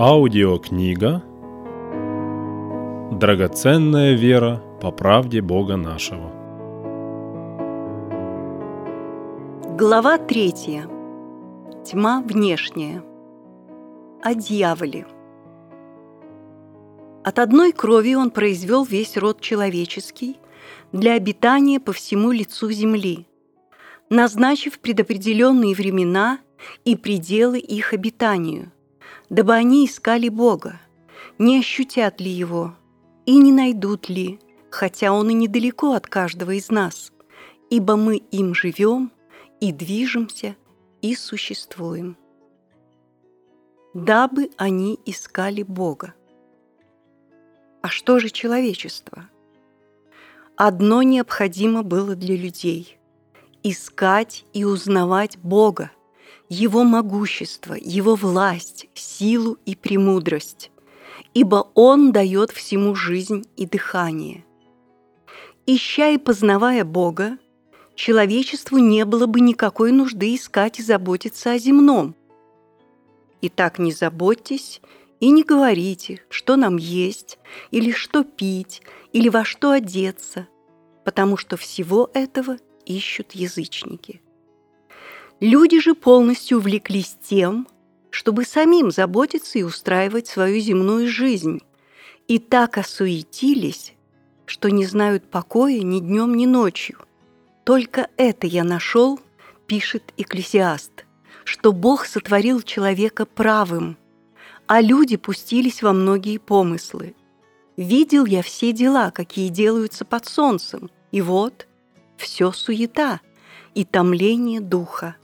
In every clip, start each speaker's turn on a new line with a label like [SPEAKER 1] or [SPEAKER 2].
[SPEAKER 1] Аудиокнига «Драгоценная вера по правде Бога нашего».
[SPEAKER 2] Глава третья. Тьма внешняя. О дьяволе. От одной крови он произвел весь род человеческий для обитания по всему лицу земли, назначив предопределенные времена и пределы их обитанию – дабы они искали Бога, не ощутят ли Его и не найдут ли, хотя Он и недалеко от каждого из нас, ибо мы им живем и движемся и существуем. Дабы они искали Бога. А что же человечество? Одно необходимо было для людей – искать и узнавать Бога – его могущество, Его власть, силу и премудрость, ибо Он дает всему жизнь и дыхание. Ища и познавая Бога, человечеству не было бы никакой нужды искать и заботиться о земном. Итак, не заботьтесь и не говорите, что нам есть, или что пить, или во что одеться, потому что всего этого ищут язычники – Люди же полностью увлеклись тем, чтобы самим заботиться и устраивать свою земную жизнь, и так осуетились, что не знают покоя ни днем, ни ночью. Только это я нашел, пишет Экклесиаст, что Бог сотворил человека правым, а люди пустились во многие помыслы. Видел я все дела, какие делаются под солнцем, и вот все суета и томление духа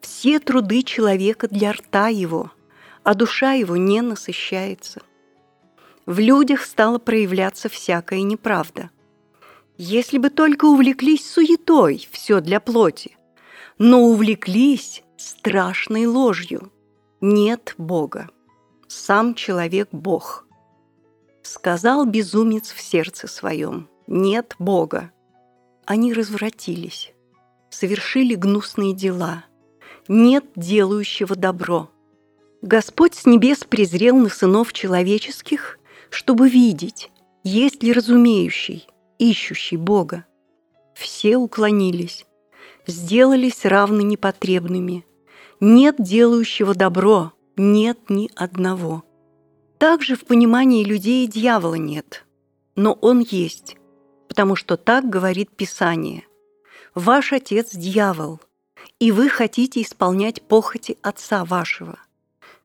[SPEAKER 2] все труды человека для рта его, а душа его не насыщается. В людях стала проявляться всякая неправда. Если бы только увлеклись суетой, все для плоти, но увлеклись страшной ложью. Нет Бога. Сам человек – Бог. Сказал безумец в сердце своем – нет Бога. Они развратились, совершили гнусные дела – нет делающего добро. Господь с небес презрел на сынов человеческих, чтобы видеть, есть ли разумеющий, ищущий Бога. Все уклонились, сделались равны непотребными. Нет делающего добро, нет ни одного. Также в понимании людей дьявола нет, но он есть, потому что так говорит Писание. Ваш отец – дьявол, и вы хотите исполнять похоти отца вашего.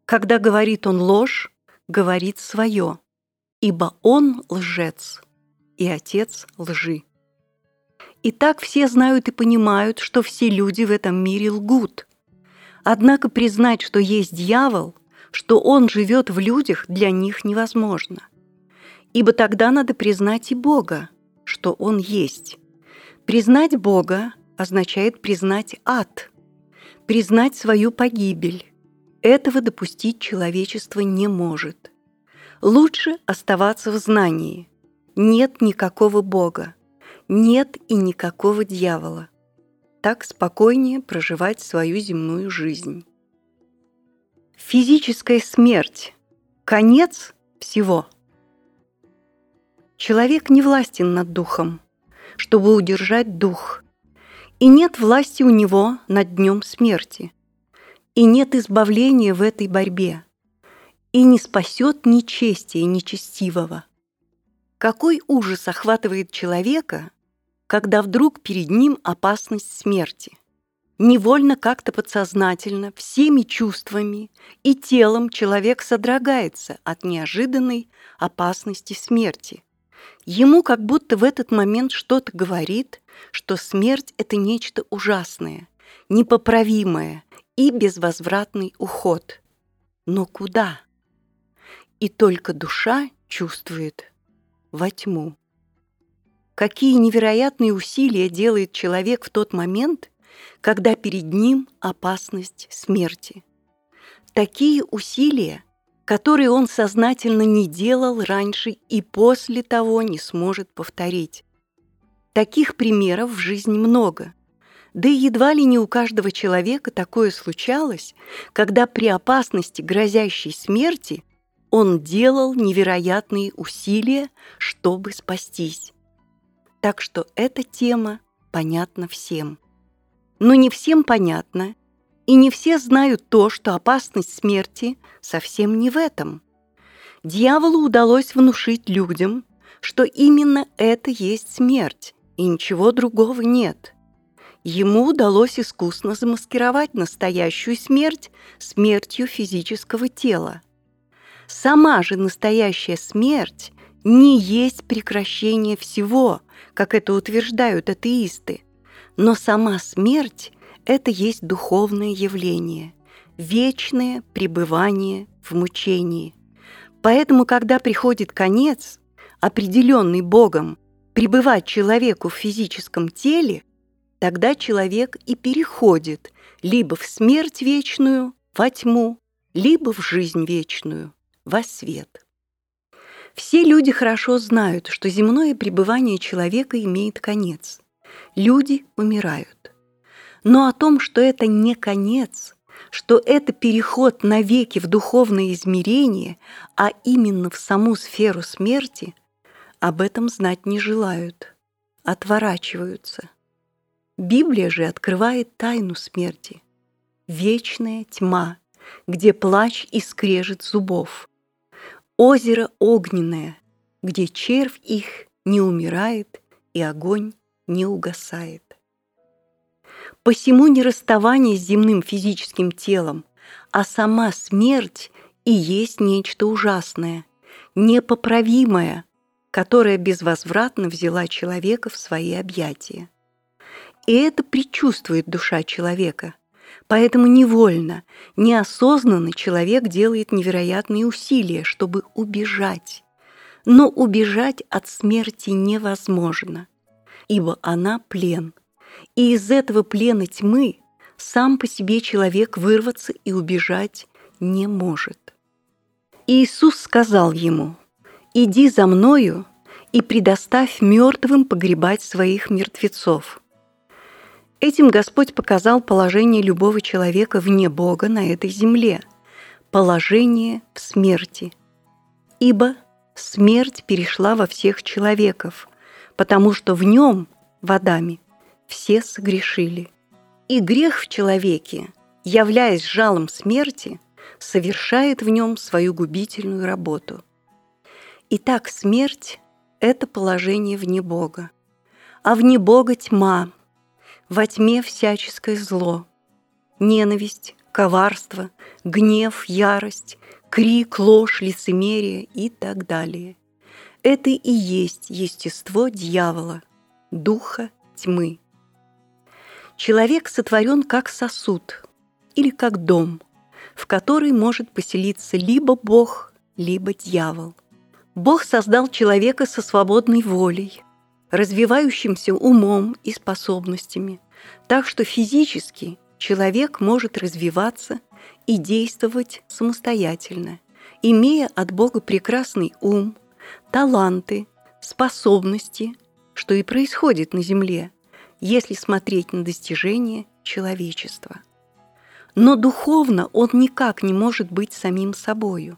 [SPEAKER 2] Когда говорит он ложь, говорит свое, ибо он лжец и отец лжи. И так все знают и понимают, что все люди в этом мире лгут. Однако признать, что есть дьявол, что он живет в людях, для них невозможно. Ибо тогда надо признать и Бога, что он есть. Признать Бога означает признать ад, признать свою погибель. Этого допустить человечество не может. Лучше оставаться в знании. Нет никакого Бога, нет и никакого дьявола. Так спокойнее проживать свою земную жизнь. Физическая смерть – конец всего. Человек не властен над духом. Чтобы удержать дух, и нет власти у него над днем смерти, и нет избавления в этой борьбе, и не спасет ни честия нечестивого. Какой ужас охватывает человека, когда вдруг перед ним опасность смерти. Невольно как-то подсознательно, всеми чувствами и телом человек содрогается от неожиданной опасности смерти – Ему как будто в этот момент что-то говорит, что смерть — это нечто ужасное, непоправимое и безвозвратный уход. Но куда? И только душа чувствует во тьму. Какие невероятные усилия делает человек в тот момент, когда перед ним опасность смерти. Такие усилия — которые он сознательно не делал раньше и после того не сможет повторить. Таких примеров в жизни много. Да и едва ли не у каждого человека такое случалось, когда при опасности грозящей смерти он делал невероятные усилия, чтобы спастись. Так что эта тема понятна всем. Но не всем понятно, и не все знают то, что опасность смерти совсем не в этом. Дьяволу удалось внушить людям, что именно это есть смерть, и ничего другого нет. Ему удалось искусно замаскировать настоящую смерть смертью физического тела. Сама же настоящая смерть не есть прекращение всего, как это утверждают атеисты, но сама смерть – это есть духовное явление, вечное пребывание в мучении. Поэтому, когда приходит конец, определенный Богом, пребывать человеку в физическом теле, тогда человек и переходит либо в смерть вечную, во тьму, либо в жизнь вечную, во свет. Все люди хорошо знают, что земное пребывание человека имеет конец. Люди умирают. Но о том, что это не конец, что это переход навеки в духовное измерение, а именно в саму сферу смерти, об этом знать не желают, отворачиваются. Библия же открывает тайну смерти. Вечная тьма, где плач и скрежет зубов. Озеро огненное, где червь их не умирает и огонь не угасает. Посему не расставание с земным физическим телом, а сама смерть и есть нечто ужасное, непоправимое, которая безвозвратно взяла человека в свои объятия. И это предчувствует душа человека. Поэтому невольно, неосознанно человек делает невероятные усилия, чтобы убежать. Но убежать от смерти невозможно, ибо она плен. И из этого плена тьмы сам по себе человек вырваться и убежать не может. Иисус сказал ему, «Иди за мною и предоставь мертвым погребать своих мертвецов». Этим Господь показал положение любого человека вне Бога на этой земле, положение в смерти. Ибо смерть перешла во всех человеков, потому что в нем, в Адаме, все согрешили. И грех в человеке, являясь жалом смерти, совершает в нем свою губительную работу. Итак, смерть – это положение вне Бога, а вне Бога тьма – во тьме всяческое зло, ненависть, коварство, гнев, ярость, крик, ложь, лицемерие и так далее. Это и есть естество дьявола, духа тьмы. Человек сотворен как сосуд или как дом, в который может поселиться либо Бог, либо дьявол. Бог создал человека со свободной волей, развивающимся умом и способностями, так что физически человек может развиваться и действовать самостоятельно, имея от Бога прекрасный ум, таланты, способности, что и происходит на Земле, если смотреть на достижения человечества. Но духовно он никак не может быть самим собою.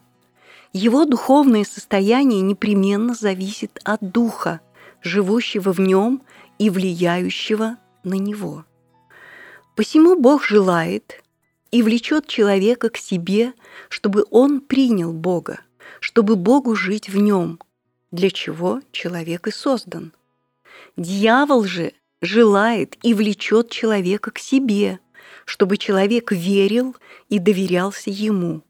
[SPEAKER 2] Его духовное состояние непременно зависит от духа, живущего в нем и влияющего на него. Посему Бог желает и влечет человека к себе, чтобы он принял Бога, чтобы Богу жить в нем, для чего человек и создан. Дьявол же желает и влечет человека к себе, чтобы человек верил и доверялся ему,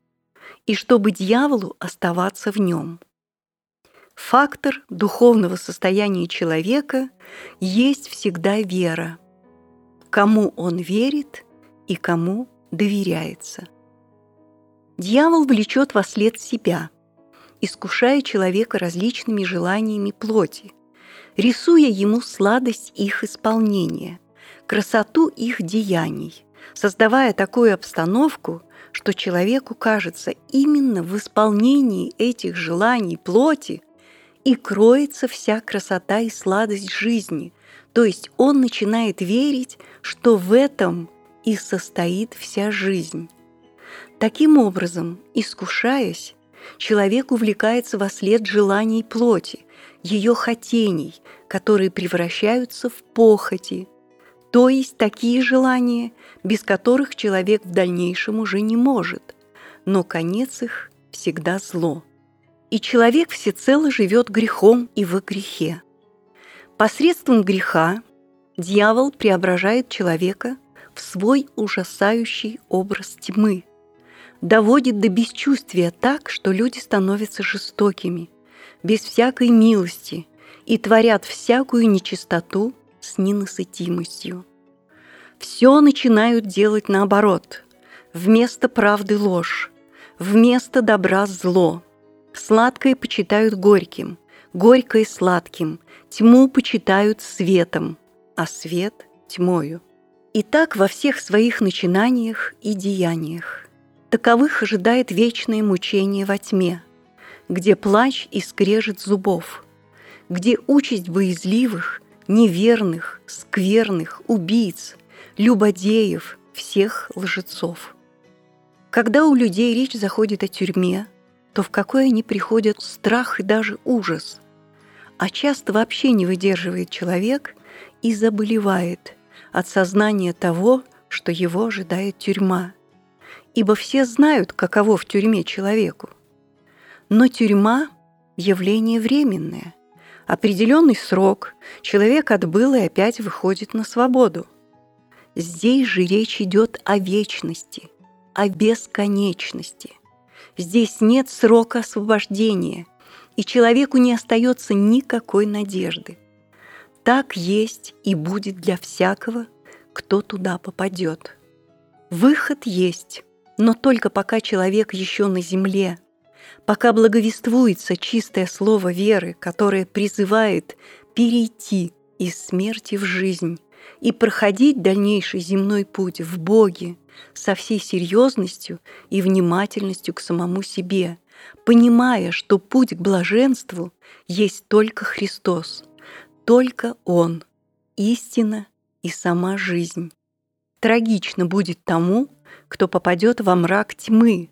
[SPEAKER 2] и чтобы дьяволу оставаться в нем. Фактор духовного состояния человека есть всегда вера. Кому он верит и кому доверяется. Дьявол влечет во след себя, искушая человека различными желаниями плоти, рисуя ему сладость их исполнения, красоту их деяний, создавая такую обстановку, что человеку кажется именно в исполнении этих желаний плоти и кроется вся красота и сладость жизни. То есть он начинает верить, что в этом и состоит вся жизнь. Таким образом, искушаясь, человек увлекается во след желаний плоти, ее хотений, которые превращаются в похоти, то есть такие желания, без которых человек в дальнейшем уже не может, но конец их всегда зло. И человек всецело живет грехом и во грехе. Посредством греха дьявол преображает человека в свой ужасающий образ тьмы, доводит до бесчувствия так, что люди становятся жестокими, без всякой милости и творят всякую нечистоту с ненасытимостью. Все начинают делать наоборот. Вместо правды ложь, вместо добра зло. Сладкое почитают горьким, горькое сладким, тьму почитают светом, а свет – тьмою. И так во всех своих начинаниях и деяниях. Таковых ожидает вечное мучение во тьме, где плач и скрежет зубов, где участь боязливых, неверных, скверных, убийц, любодеев, всех лжецов. Когда у людей речь заходит о тюрьме, то в какой они приходят страх и даже ужас, а часто вообще не выдерживает человек и заболевает от сознания того, что его ожидает тюрьма. Ибо все знают, каково в тюрьме человеку. Но тюрьма – явление временное. Определенный срок человек отбыл и опять выходит на свободу. Здесь же речь идет о вечности, о бесконечности. Здесь нет срока освобождения, и человеку не остается никакой надежды. Так есть и будет для всякого, кто туда попадет. Выход есть, но только пока человек еще на земле, пока благовествуется чистое слово веры, которое призывает перейти из смерти в жизнь и проходить дальнейший земной путь в Боге со всей серьезностью и внимательностью к самому себе, понимая, что путь к блаженству есть только Христос, только Он, истина и сама жизнь. Трагично будет тому, кто попадет во мрак тьмы,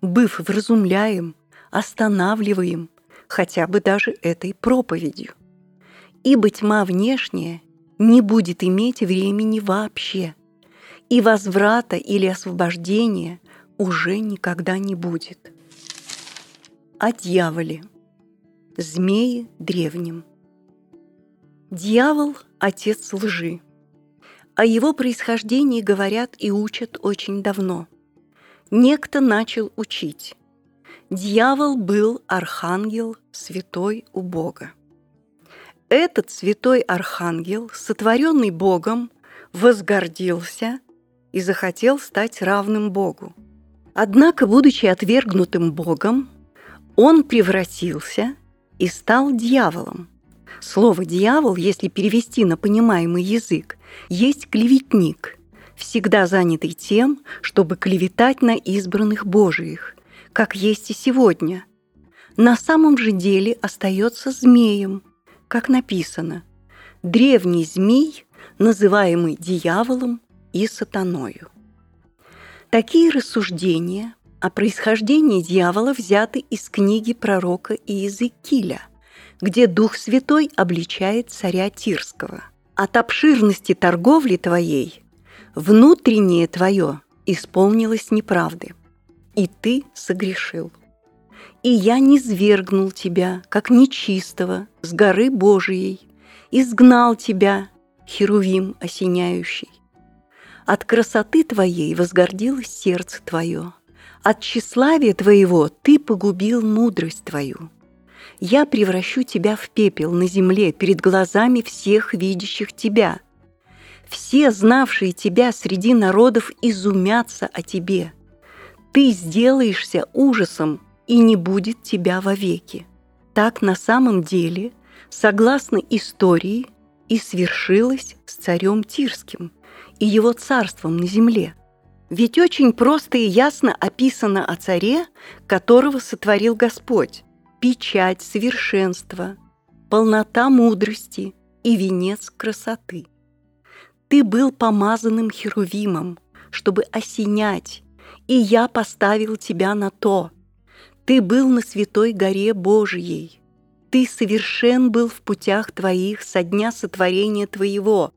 [SPEAKER 2] быв вразумляем, останавливаем, хотя бы даже этой проповедью. Ибо тьма внешняя не будет иметь времени вообще, и возврата или освобождения уже никогда не будет. О дьяволе. Змеи древнем. Дьявол – отец лжи. О его происхождении говорят и учат очень давно. Некто начал учить. Дьявол был архангел святой у Бога. Этот святой архангел, сотворенный Богом, возгордился и захотел стать равным Богу. Однако, будучи отвергнутым Богом, он превратился и стал дьяволом. Слово «дьявол», если перевести на понимаемый язык, есть клеветник, всегда занятый тем, чтобы клеветать на избранных Божиих, как есть и сегодня. На самом же деле остается змеем – как написано, древний змей, называемый дьяволом и сатаною. Такие рассуждения о происхождении дьявола взяты из книги пророка Иезекииля, где Дух Святой обличает царя Тирского. «От обширности торговли твоей внутреннее твое исполнилось неправды, и ты согрешил» и я не свергнул тебя, как нечистого, с горы Божией, изгнал тебя, херувим осеняющий. От красоты твоей возгордилось сердце твое, от тщеславия твоего ты погубил мудрость твою. Я превращу тебя в пепел на земле перед глазами всех видящих тебя. Все, знавшие тебя среди народов, изумятся о тебе. Ты сделаешься ужасом и не будет тебя вовеки. Так на самом деле, согласно истории, и свершилось с царем Тирским и его царством на земле. Ведь очень просто и ясно описано о царе, которого сотворил Господь. Печать совершенства, полнота мудрости и венец красоты. Ты был помазанным херувимом, чтобы осенять, и я поставил тебя на то – Ты был на святой горе Божией. Ты совершен был в путях твоих со дня сотворения твоего,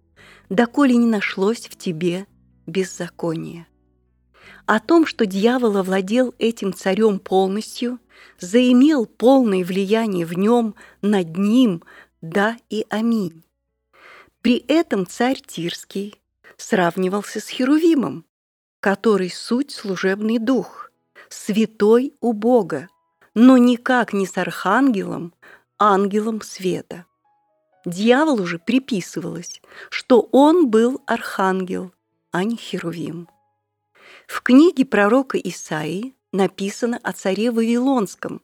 [SPEAKER 2] доколе не нашлось в тебе беззакония. О том, что дьявол овладел этим царем полностью, заимел полное влияние в нем, над ним, да и аминь. При этом царь Тирский сравнивался с Херувимом, который суть служебный дух, святой у Бога, но никак не с архангелом, ангелом света. Дьяволу же приписывалось, что он был архангел, а не Херувим. В книге пророка Исаии написано о царе Вавилонском,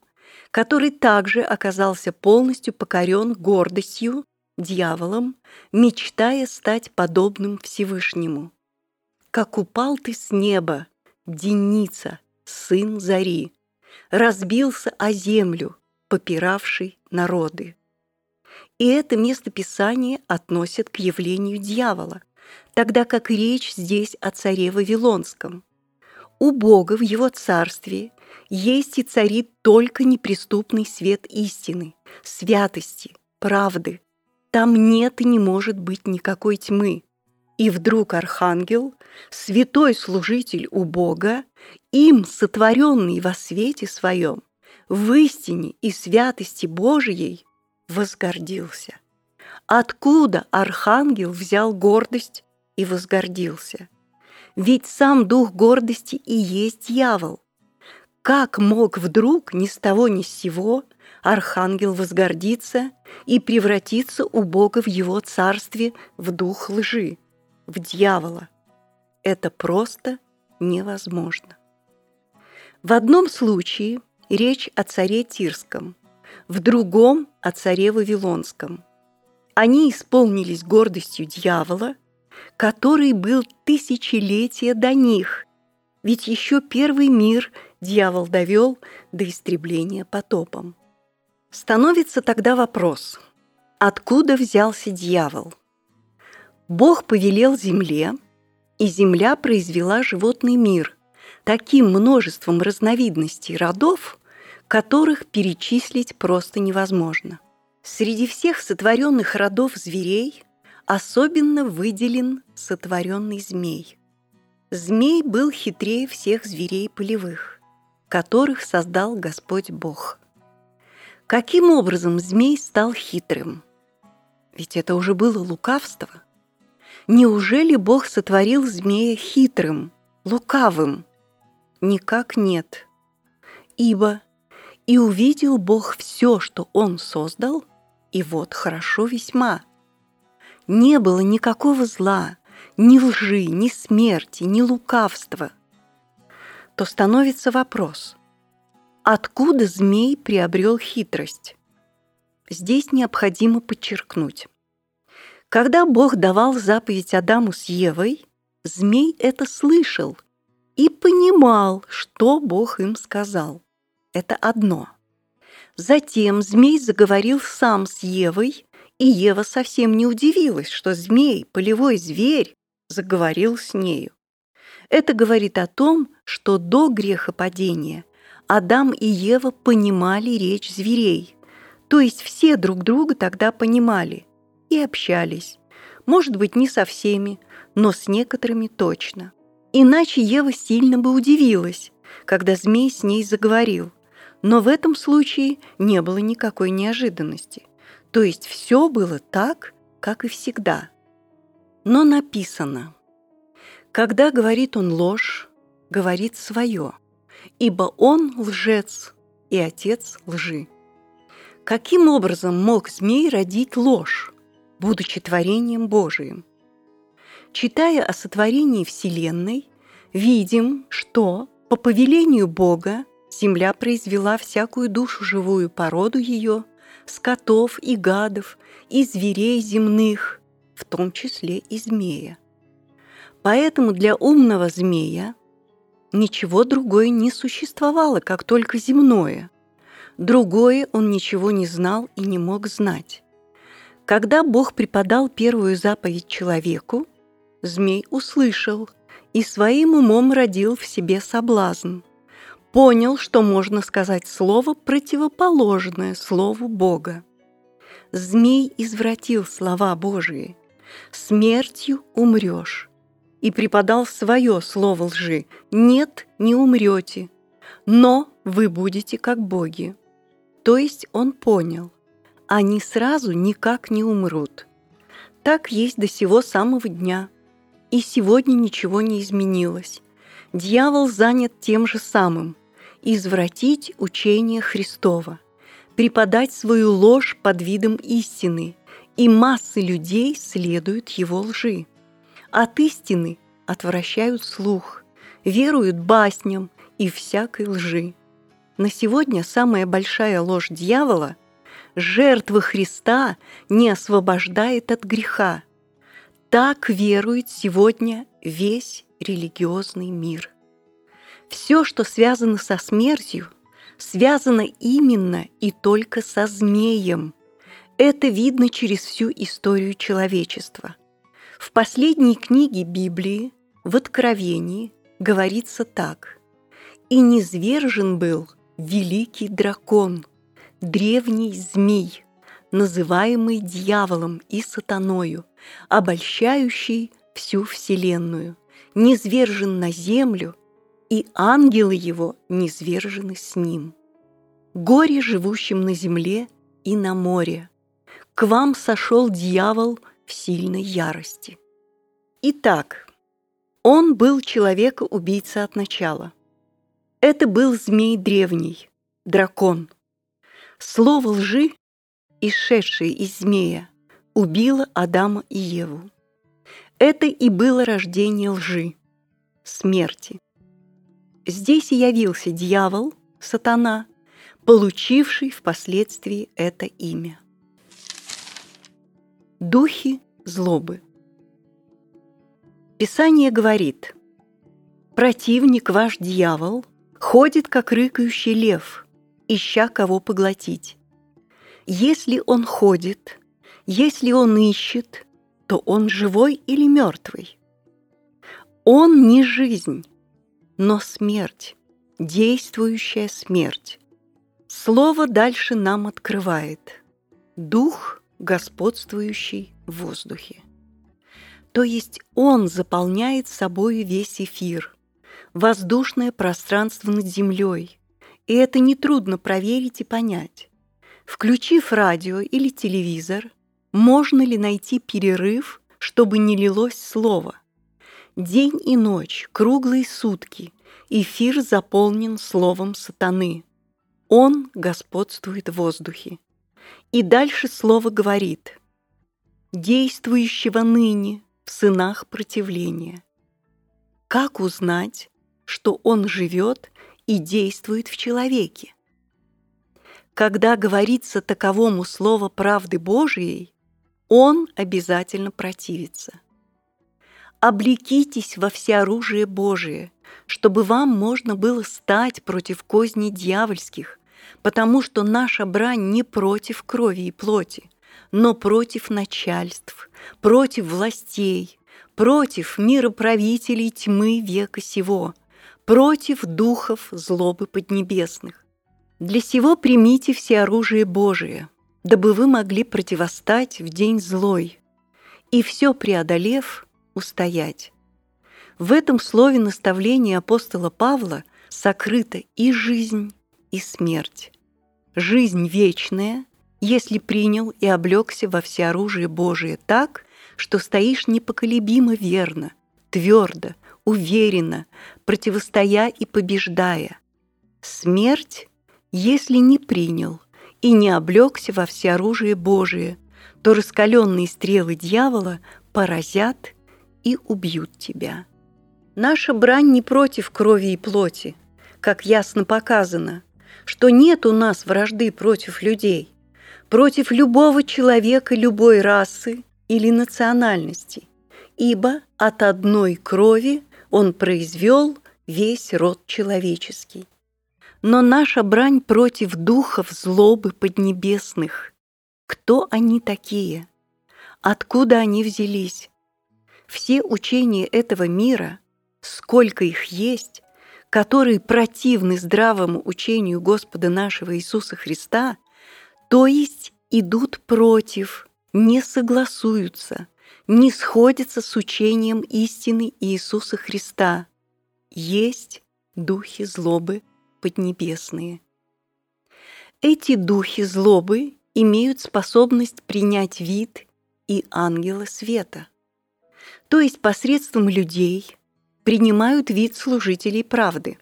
[SPEAKER 2] который также оказался полностью покорен гордостью, дьяволом, мечтая стать подобным Всевышнему. «Как упал ты с неба, Деница, сын Зари, разбился о землю, попиравший народы». И это местописание относят к явлению дьявола, тогда как речь здесь о царе Вавилонском. У Бога в его царстве есть и царит только неприступный свет истины, святости, правды. Там нет и не может быть никакой тьмы. И вдруг архангел, святой служитель у Бога, им сотворенный во свете своем, в истине и святости Божией, возгордился. Откуда архангел взял гордость и возгордился? Ведь сам дух гордости и есть дьявол. Как мог вдруг ни с того ни с сего архангел возгордиться и превратиться у Бога в его царстве в дух лжи, в дьявола? Это просто невозможно. В одном случае речь о царе Тирском, в другом – о царе Вавилонском. Они исполнились гордостью дьявола – который был тысячелетия до них, ведь еще первый мир дьявол довел до истребления потопом. Становится тогда вопрос, откуда взялся дьявол? Бог повелел земле, и земля произвела животный мир таким множеством разновидностей родов, которых перечислить просто невозможно. Среди всех сотворенных родов зверей Особенно выделен сотворенный змей. Змей был хитрее всех зверей полевых, которых создал Господь Бог. Каким образом змей стал хитрым? Ведь это уже было лукавство. Неужели Бог сотворил змея хитрым, лукавым? Никак нет. Ибо и увидел Бог все, что Он создал, и вот хорошо весьма – не было никакого зла, ни лжи, ни смерти, ни лукавства, то становится вопрос, откуда змей приобрел хитрость? Здесь необходимо подчеркнуть. Когда Бог давал заповедь Адаму с Евой, змей это слышал и понимал, что Бог им сказал. Это одно. Затем змей заговорил сам с Евой и Ева совсем не удивилась, что змей, полевой зверь, заговорил с нею. Это говорит о том, что до грехопадения Адам и Ева понимали речь зверей, то есть все друг друга тогда понимали и общались. Может быть, не со всеми, но с некоторыми точно. Иначе Ева сильно бы удивилась, когда змей с ней заговорил. Но в этом случае не было никакой неожиданности – то есть все было так, как и всегда. Но написано, когда говорит он ложь, говорит свое, ибо он лжец и отец лжи. Каким образом мог змей родить ложь, будучи творением Божиим? Читая о сотворении Вселенной, видим, что по повелению Бога земля произвела всякую душу живую породу ее – скотов и гадов, и зверей земных, в том числе и змея. Поэтому для умного змея ничего другое не существовало, как только земное. Другое он ничего не знал и не мог знать. Когда Бог преподал первую заповедь человеку, змей услышал и своим умом родил в себе соблазн. понял, что можно сказать слово, противоположное слову Бога. Змей извратил слова Божии. Смертью умрешь. И преподал свое слово лжи. Нет, не умрете, но вы будете как боги. То есть он понял, они сразу никак не умрут. Так есть до сего самого дня. И сегодня ничего не изменилось. Дьявол занят тем же самым – извратить учение Христова, преподать свою ложь под видом истины, и массы людей следуют его лжи. От истины отвращают слух, веруют басням и всякой лжи. На сегодня самая большая ложь дьявола – жертва Христа не освобождает от греха. Так верует сегодня весь религиозный мир. Все, что связано со смертью, связано именно и только со змеем. Это видно через всю историю человечества. В последней книге Библии, в Откровении, говорится так. «И низвержен был великий дракон, древний змей, называемый дьяволом и сатаною, обольщающий всю вселенную, низвержен на землю, и ангелы его низвержены с ним. Горе живущим на земле и на море, к вам сошел дьявол в сильной ярости. Итак, он был человека-убийца от начала. Это был змей древний, дракон. Слово лжи, исшедшее из змея, убило Адама и Еву. Это и было рождение лжи, смерти. Здесь и явился дьявол, сатана, получивший впоследствии это имя. Духи злобы. Писание говорит, «Противник ваш дьявол – Ходит, как рыкающий лев, ища кого поглотить. Если он ходит, если он ищет, то он живой или мертвый? Он не жизнь, но смерть, действующая смерть. Слово дальше нам открывает. Дух, господствующий в воздухе. То есть он заполняет собой весь эфир – воздушное пространство над землей, и это нетрудно проверить и понять. Включив радио или телевизор, можно ли найти перерыв, чтобы не лилось слово? День и ночь, круглые сутки, эфир заполнен словом сатаны. Он господствует в воздухе. И дальше слово говорит «действующего ныне в сынах противления». Как узнать, что он живет и действует в человеке. Когда говорится таковому слово правды Божией, он обязательно противится. Облекитесь во всеоружие Божие, чтобы вам можно было стать против козней дьявольских, потому что наша брань не против крови и плоти, но против начальств, против властей, против мироправителей тьмы века сего – против духов злобы поднебесных. Для сего примите все оружие Божие, дабы вы могли противостать в день злой, и все преодолев, устоять. В этом слове наставления апостола Павла сокрыта и жизнь, и смерть. Жизнь вечная, если принял и облегся во всеоружие Божие так, что стоишь непоколебимо верно, твердо, уверенно, противостоя и побеждая. Смерть, если не принял и не облегся во всеоружие Божие, то раскаленные стрелы дьявола поразят и убьют тебя. Наша брань не против крови и плоти, как ясно показано, что нет у нас вражды против людей, против любого человека любой расы или национальности, ибо от одной крови он произвел весь род человеческий. Но наша брань против духов злобы поднебесных. Кто они такие? Откуда они взялись? Все учения этого мира, сколько их есть, которые противны здравому учению Господа нашего Иисуса Христа, то есть идут против, не согласуются, не сходятся с учением истины Иисуса Христа, есть духи злобы поднебесные. Эти духи злобы имеют способность принять вид и ангела света, то есть посредством людей принимают вид служителей правды.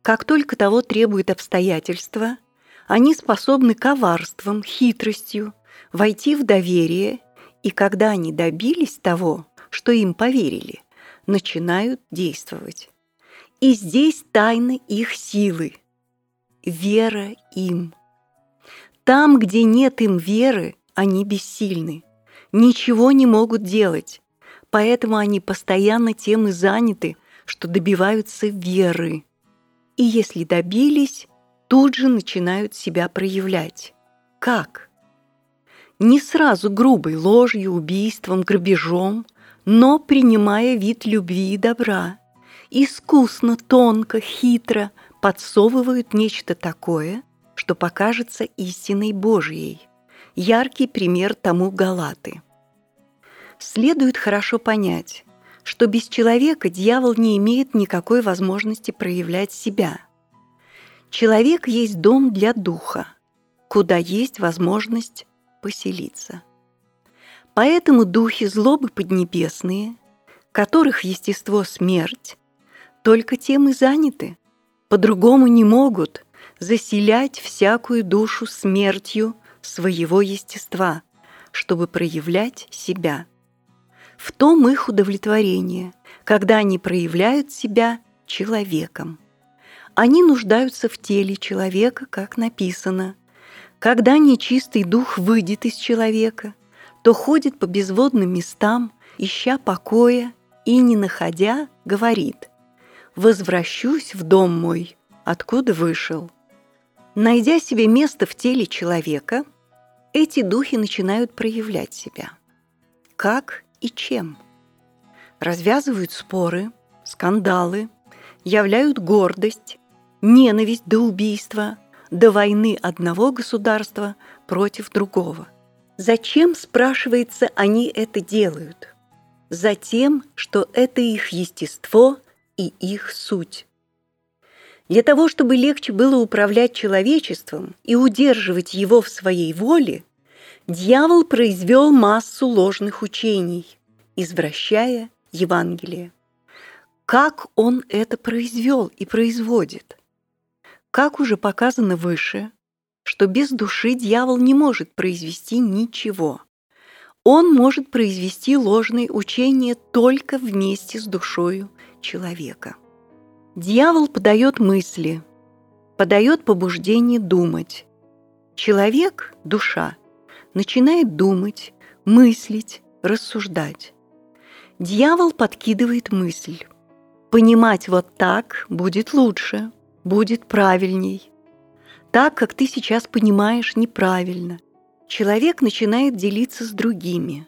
[SPEAKER 2] Как только того требует обстоятельства, они способны коварством, хитростью войти в доверие, и когда они добились того, что им поверили, начинают действовать. И здесь тайна их силы. Вера им. Там, где нет им веры, они бессильны. Ничего не могут делать. Поэтому они постоянно тем и заняты, что добиваются веры. И если добились, тут же начинают себя проявлять. Как? Не сразу грубой ложью, убийством, грабежом, но принимая вид любви и добра – искусно, тонко, хитро подсовывают нечто такое, что покажется истиной Божьей. Яркий пример тому Галаты. Следует хорошо понять, что без человека дьявол не имеет никакой возможности проявлять себя. Человек есть дом для духа, куда есть возможность поселиться. Поэтому духи злобы поднебесные, которых естество смерть, только тем и заняты. По-другому не могут заселять всякую душу смертью своего естества, чтобы проявлять себя. В том их удовлетворение, когда они проявляют себя человеком. Они нуждаются в теле человека, как написано. Когда нечистый дух выйдет из человека, то ходит по безводным местам, ища покоя и, не находя, говорит – возвращусь в дом мой, откуда вышел. Найдя себе место в теле человека, эти духи начинают проявлять себя. Как и чем? Развязывают споры, скандалы, являют гордость, ненависть до убийства, до войны одного государства против другого. Зачем, спрашивается, они это делают? Затем, что это их естество и их суть. Для того, чтобы легче было управлять человечеством и удерживать его в своей воле, дьявол произвел массу ложных учений, извращая Евангелие. Как он это произвел и производит? Как уже показано выше, что без души дьявол не может произвести ничего. Он может произвести ложные учения только вместе с душою человека. Дьявол подает мысли, подает побуждение думать. Человек, душа, начинает думать, мыслить, рассуждать. Дьявол подкидывает мысль. Понимать вот так будет лучше, будет правильней. Так, как ты сейчас понимаешь, неправильно. Человек начинает делиться с другими,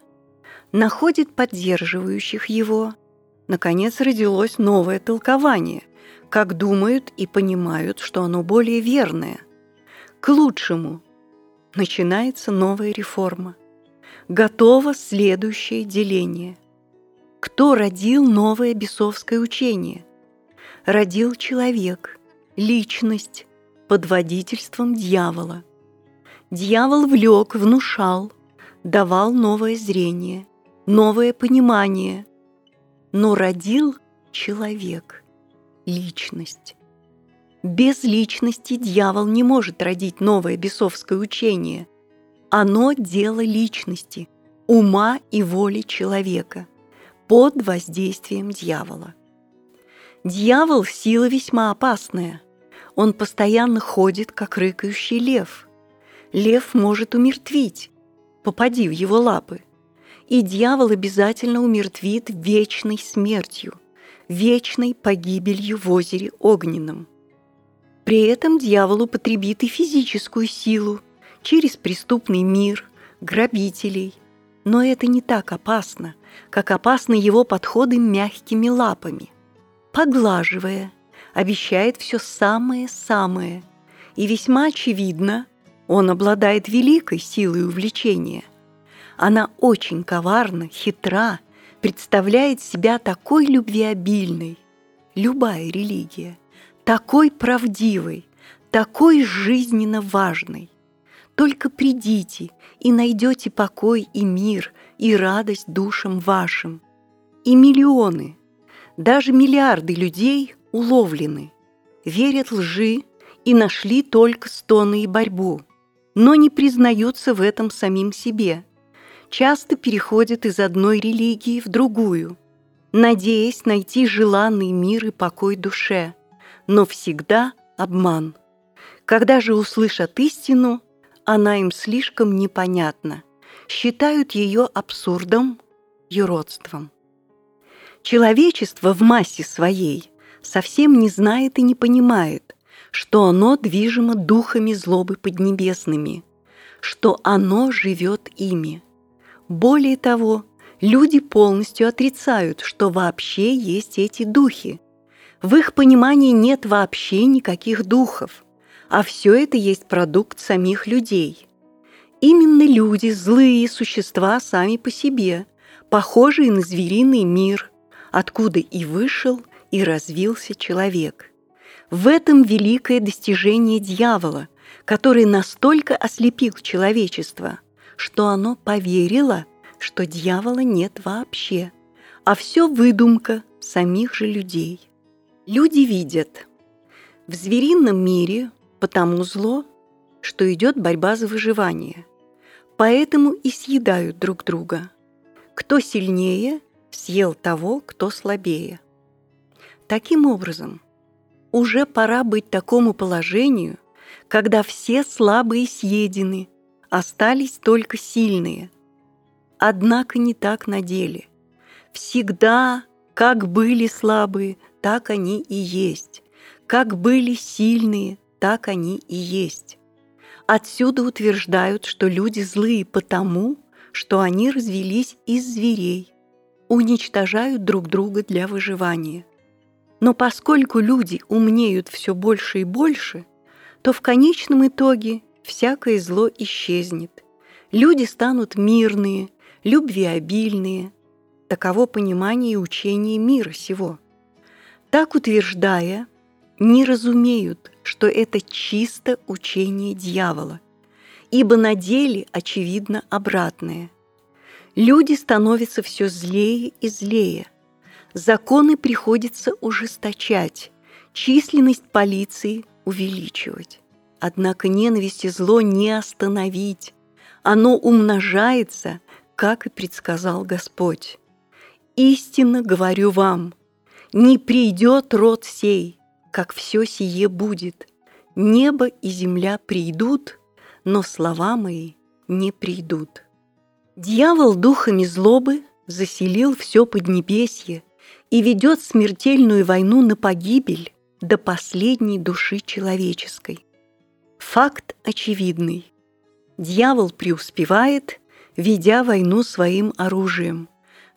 [SPEAKER 2] находит поддерживающих его – наконец родилось новое толкование, как думают и понимают, что оно более верное. К лучшему. Начинается новая реформа. Готово следующее деление. Кто родил новое бесовское учение? Родил человек, личность, под водительством дьявола. Дьявол влек, внушал, давал новое зрение, новое понимание, но родил человек, личность. Без личности дьявол не может родить новое бесовское учение. Оно – дело личности, ума и воли человека под воздействием дьявола. Дьявол – сила весьма опасная. Он постоянно ходит, как рыкающий лев. Лев может умертвить, попади в его лапы и дьявол обязательно умертвит вечной смертью, вечной погибелью в озере огненном. При этом дьявол употребит и физическую силу через преступный мир, грабителей. Но это не так опасно, как опасны его подходы мягкими лапами. Поглаживая, обещает все самое-самое, и весьма очевидно, он обладает великой силой увлечения. Она очень коварна, хитра, представляет себя такой любвеобильной, любая религия, такой правдивой, такой жизненно важной. Только придите и найдете покой и мир, и радость душам вашим. И миллионы, даже миллиарды людей уловлены, верят лжи и нашли только стоны и борьбу, но не признаются в этом самим себе. Часто переходят из одной религии в другую, надеясь найти желанный мир и покой душе, но всегда обман. Когда же услышат истину, она им слишком непонятна, считают ее абсурдом, юродством. Человечество в массе своей совсем не знает и не понимает, что оно движимо духами злобы поднебесными, что оно живет ими. Более того, люди полностью отрицают, что вообще есть эти духи. В их понимании нет вообще никаких духов, а все это есть продукт самих людей. Именно люди – злые существа сами по себе, похожие на звериный мир, откуда и вышел, и развился человек. В этом великое достижение дьявола, который настолько ослепил человечество, что оно поверило, что дьявола нет вообще, а все выдумка самих же людей. Люди видят, в зверином мире потому зло, что идет борьба за выживание, поэтому и съедают друг друга. Кто сильнее, съел того, кто слабее. Таким образом, уже пора быть такому положению, когда все слабые съедены, остались только сильные. Однако не так на деле. Всегда, как были слабые, так они и есть. Как были сильные, так они и есть. Отсюда утверждают, что люди злые потому, что они развелись из зверей, уничтожают друг друга для выживания. Но поскольку люди умнеют все больше и больше, то в конечном итоге всякое зло исчезнет. Люди станут мирные, любвеобильные. Таково понимание и учение мира сего. Так утверждая, не разумеют, что это чисто учение дьявола, ибо на деле очевидно обратное. Люди становятся все злее и злее – законы приходится ужесточать, численность полиции увеличивать. Однако ненависть и зло не остановить. Оно умножается, как и предсказал Господь. Истинно говорю вам, не придет род сей, как все сие будет. Небо и земля придут, но слова мои не придут. Дьявол духами злобы заселил все поднебесье и ведет смертельную войну на погибель до последней души человеческой. Факт очевидный. Дьявол преуспевает, ведя войну своим оружием,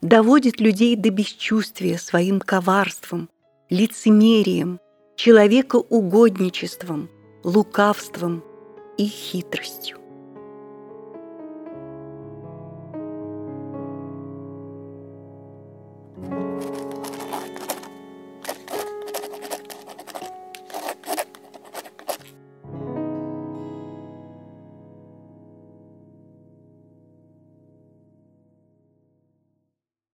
[SPEAKER 2] доводит людей до бесчувствия своим коварством, лицемерием, человекоугодничеством, лукавством и хитростью.